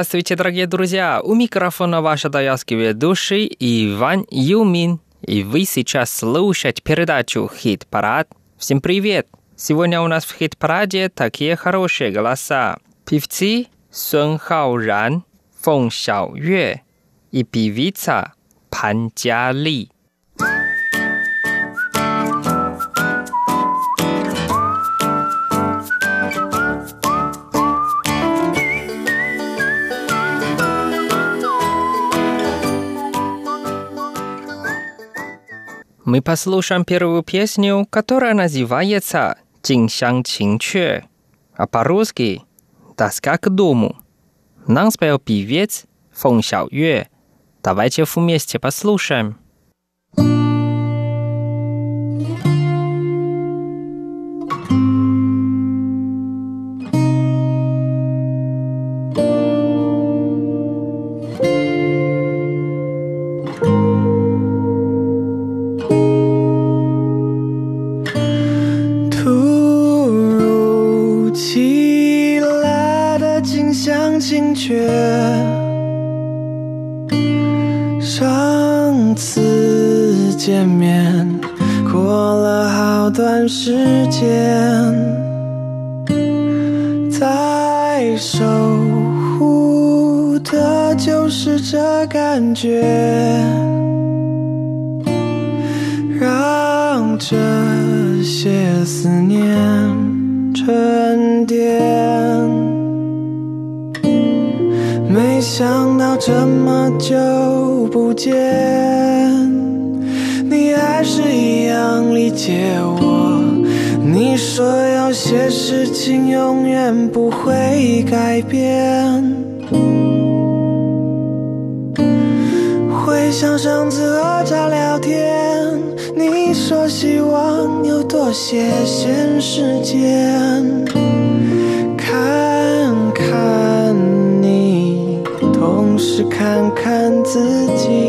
Здравствуйте, дорогие друзья! У микрофона ваш даялский ведущий Иван Юмин. И вы сейчас слушаете передачу «Хит-парад». Всем привет! Сегодня у нас в хит-параде такие хорошие голоса. Певцы Сун Хао Ран, Фэн Xiao Yue и певица Пан Джа Ли. мы послушаем первую песню, которая называется «Тиньсян Чинче», а по-русски «Доска к дому». Нам спел певец Фэн Сяоюэ. Давайте вместе послушаем. 时间，在守护的就是这感觉，让这些思念沉淀。没想到这么久不见，你还是一样理解我。说有些事情永远不会改变。回想上次喝茶聊天，你说希望有多些闲时间。看看你，同时看看自己。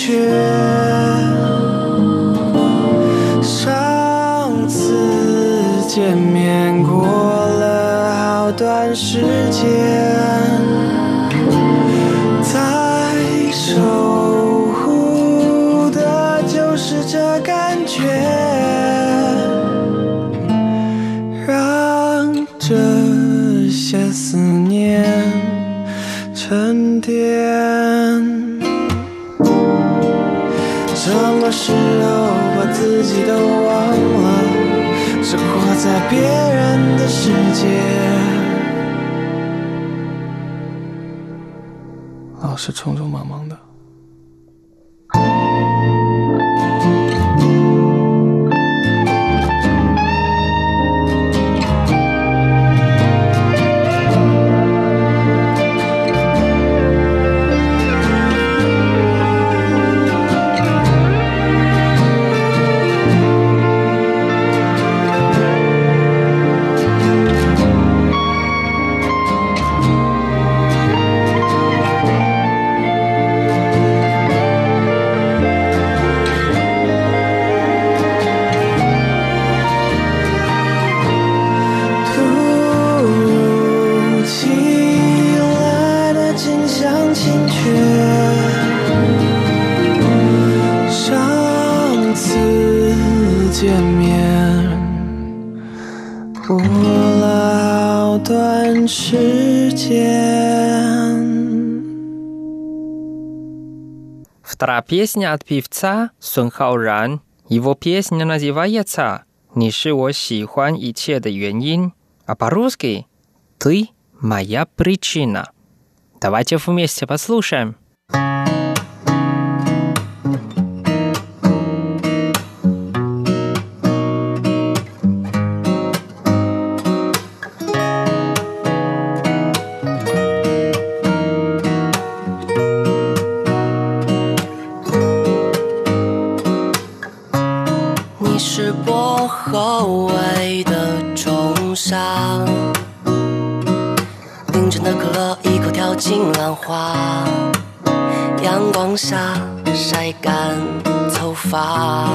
却。时候把自己都忘了？只活在别人的世界，老是匆匆忙忙的。Песня от певца Сун Хао Ран. Его песня называется «Ни ши во си хуан и че де юэньин», а по-русски «Ты моя причина». Давайте вместе послушаем. Thank. 冰镇的可乐一口跳进浪花，阳光下晒干头发。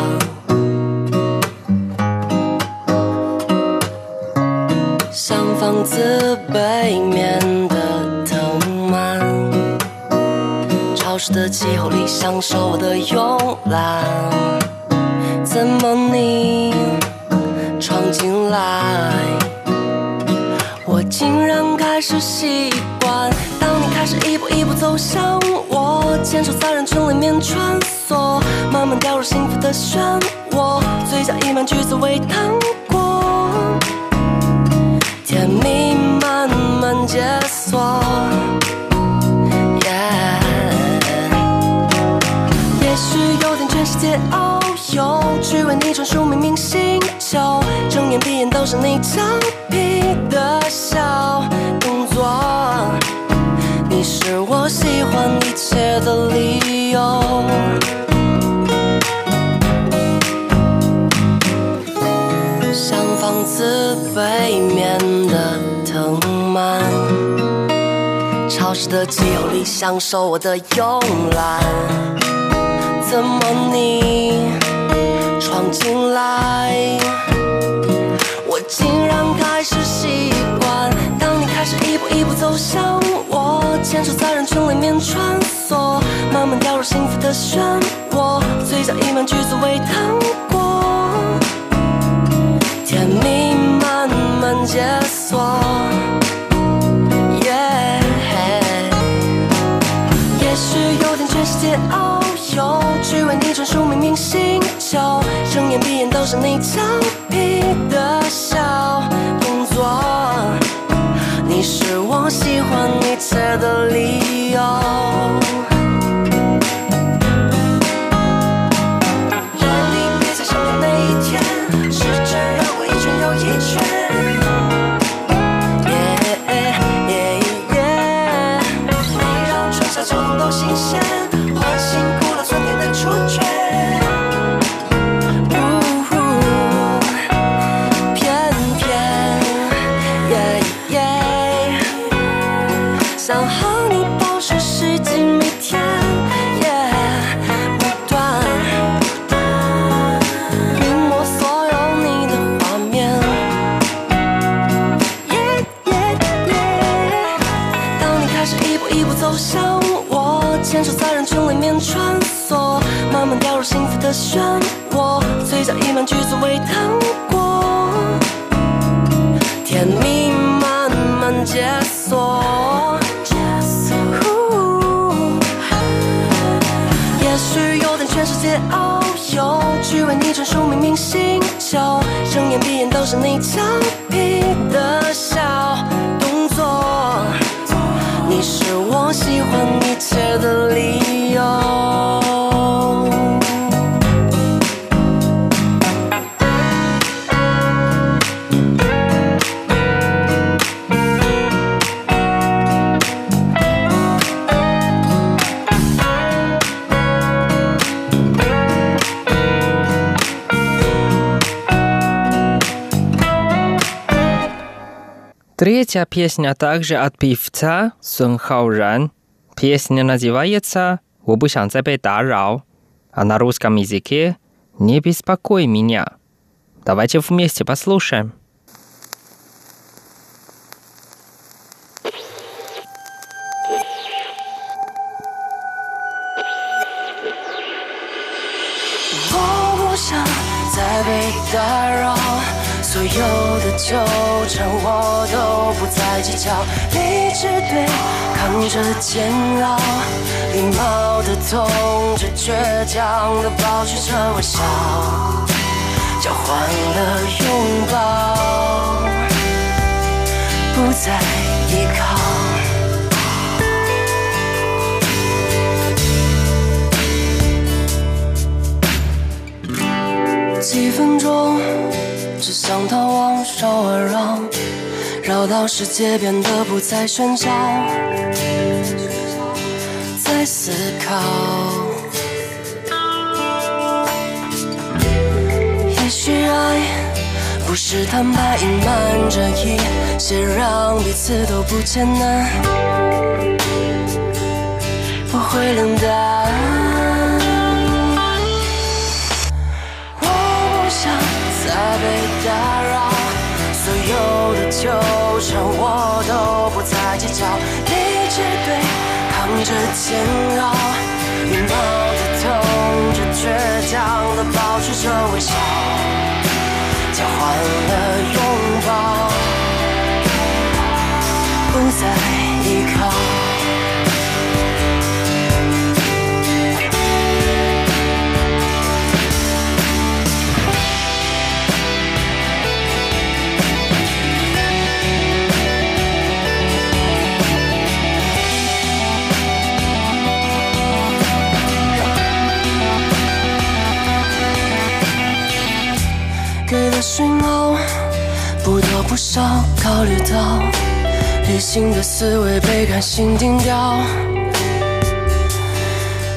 像房子背面的藤蔓，潮湿的气候里享受我的慵懒。怎么你闯进来，我竟然是习惯。当你开始一步一步走向我，牵手在人群里面穿梭，慢慢掉入幸福的漩涡，嘴角溢满橘子味糖果，甜蜜慢慢解锁。Yeah 也许有点全世界遨游，去为你专属明明星球，睁眼闭眼都是你俏浪漫，潮湿的气候里享受我的慵懒。怎么你闯进来？我竟然开始习惯。当你开始一步一步走向我，牵手在人群里面穿梭，慢慢掉入幸福的漩涡，嘴角溢满橘子味糖果，甜蜜慢慢解锁。世界遨游，去为你专属命名星球，睁眼闭眼都是你俏皮的想和在全世界遨游，去为你专属秘密星球，睁眼闭眼都是你俏皮的小动作。你是我喜欢一切的理由。Третья песня а также от певца Сун Хауран. Песня называется «Убушан Цепетарао», а на русском языке «Не беспокой меня». Давайте вместе послушаем. 计较，理智对抗着煎熬，礼貌的痛着倔强的保持着微笑，交换了拥抱，不再依靠。几分钟，只想逃往首尔绕，绕到世界变得不再喧嚣，在思考。也许爱不是坦白隐瞒着一些让彼此都不艰难，不会冷淡。我不想再被打扰，流程我都不再计较，你只对抗着煎熬，礼貌的痛着倔强的保持着微笑。交换了拥抱，不再新的思维被感性定调，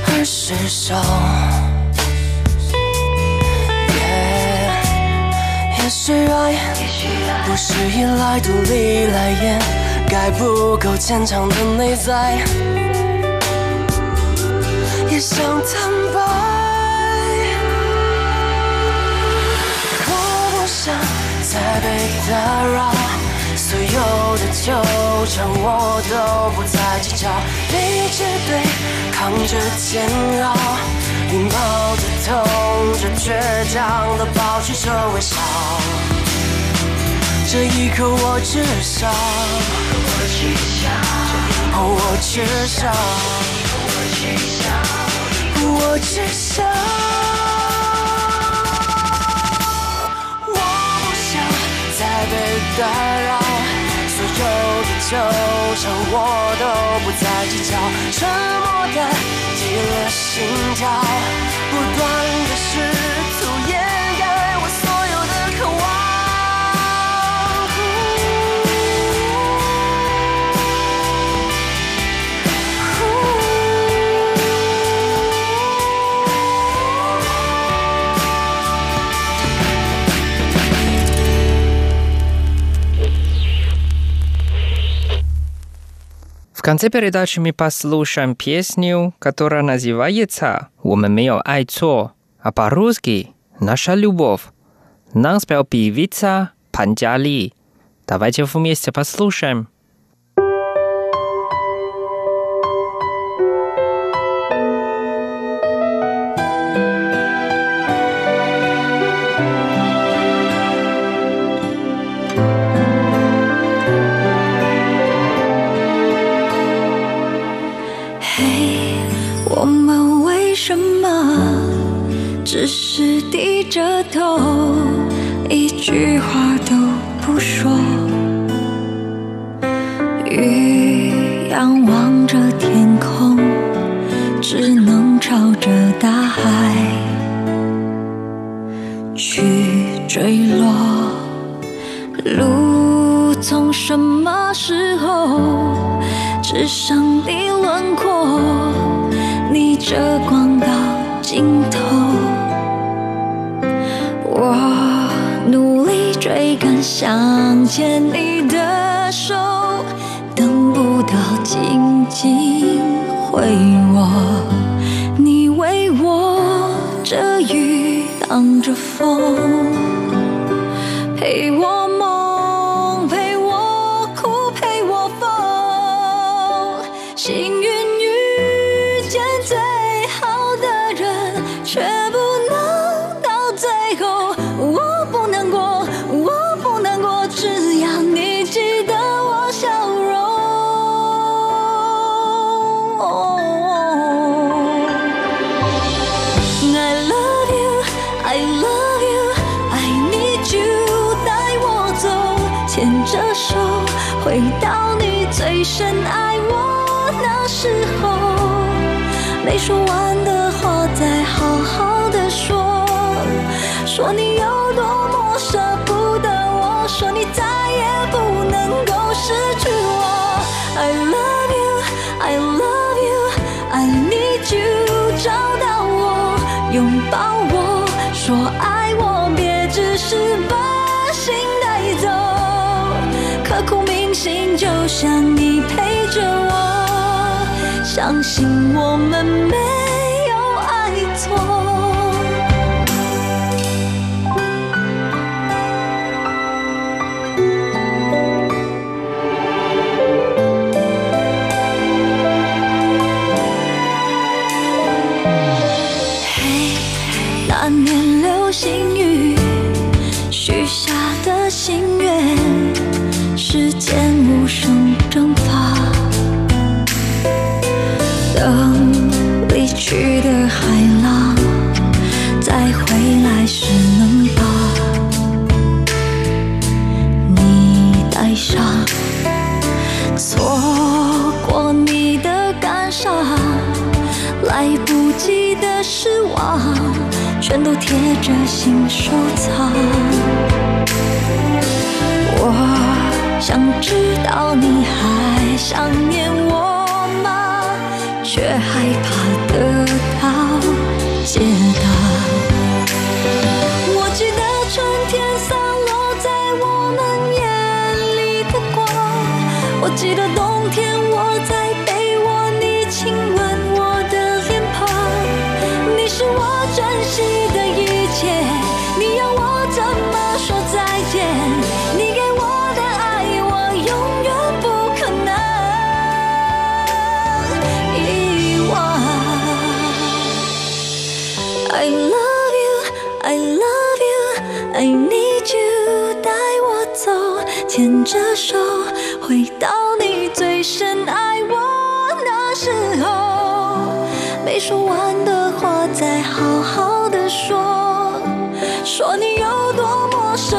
而是少。也也许爱不是依赖独立来掩盖不够坚强的内在，也想坦白。我不想再被打扰，所有的纠缠我都不再计较，理智对抗着煎熬，礼貌的痛着倔强的保持着微笑。这一刻我至少，我至少，我至少。伤我都不再计较，沉默的击了心跳，不断的失 конце передачи мы послушаем песню, которая называется «我们没有爱错», а по-русски «Наша любовь». Нам спел певица Панджали. Давайте вместе послушаем. “ 什么只是低着头，一句话都不说？想牵你的手，等不到紧紧回我。你为我遮雨挡着风。陪我着手，回到你最深爱我那时候。没说完的话，再好好的说，说你有心，就像你陪着我，相信我们没有爱错。记得冬天我在被窝你亲吻我的脸庞，你是我珍惜的一切，你要我怎么说再见？你给我的爱，我永远不可能遗忘。I love you, I love you, I need you，带我走，牵着手，最深爱我那时候。没说完的话，再好好的说，说你有多么深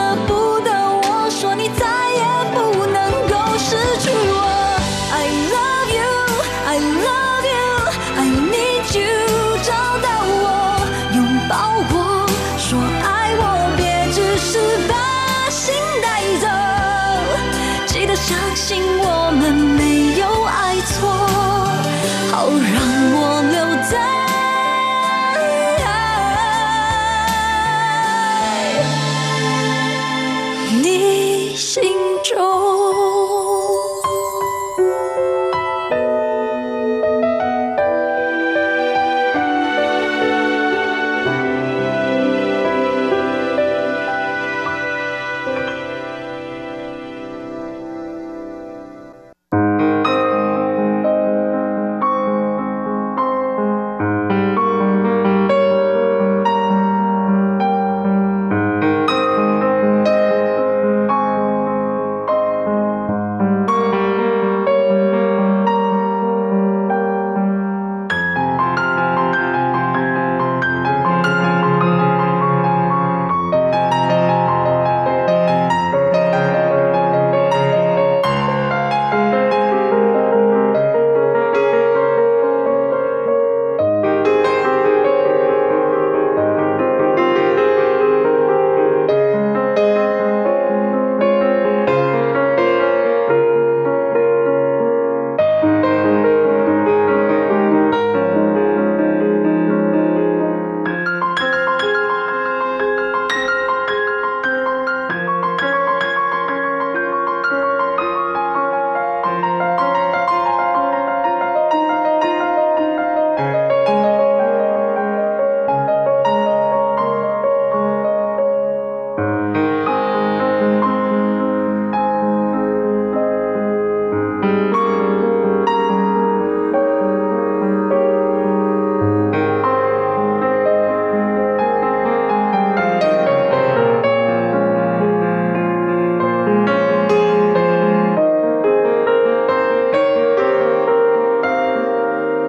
你心中。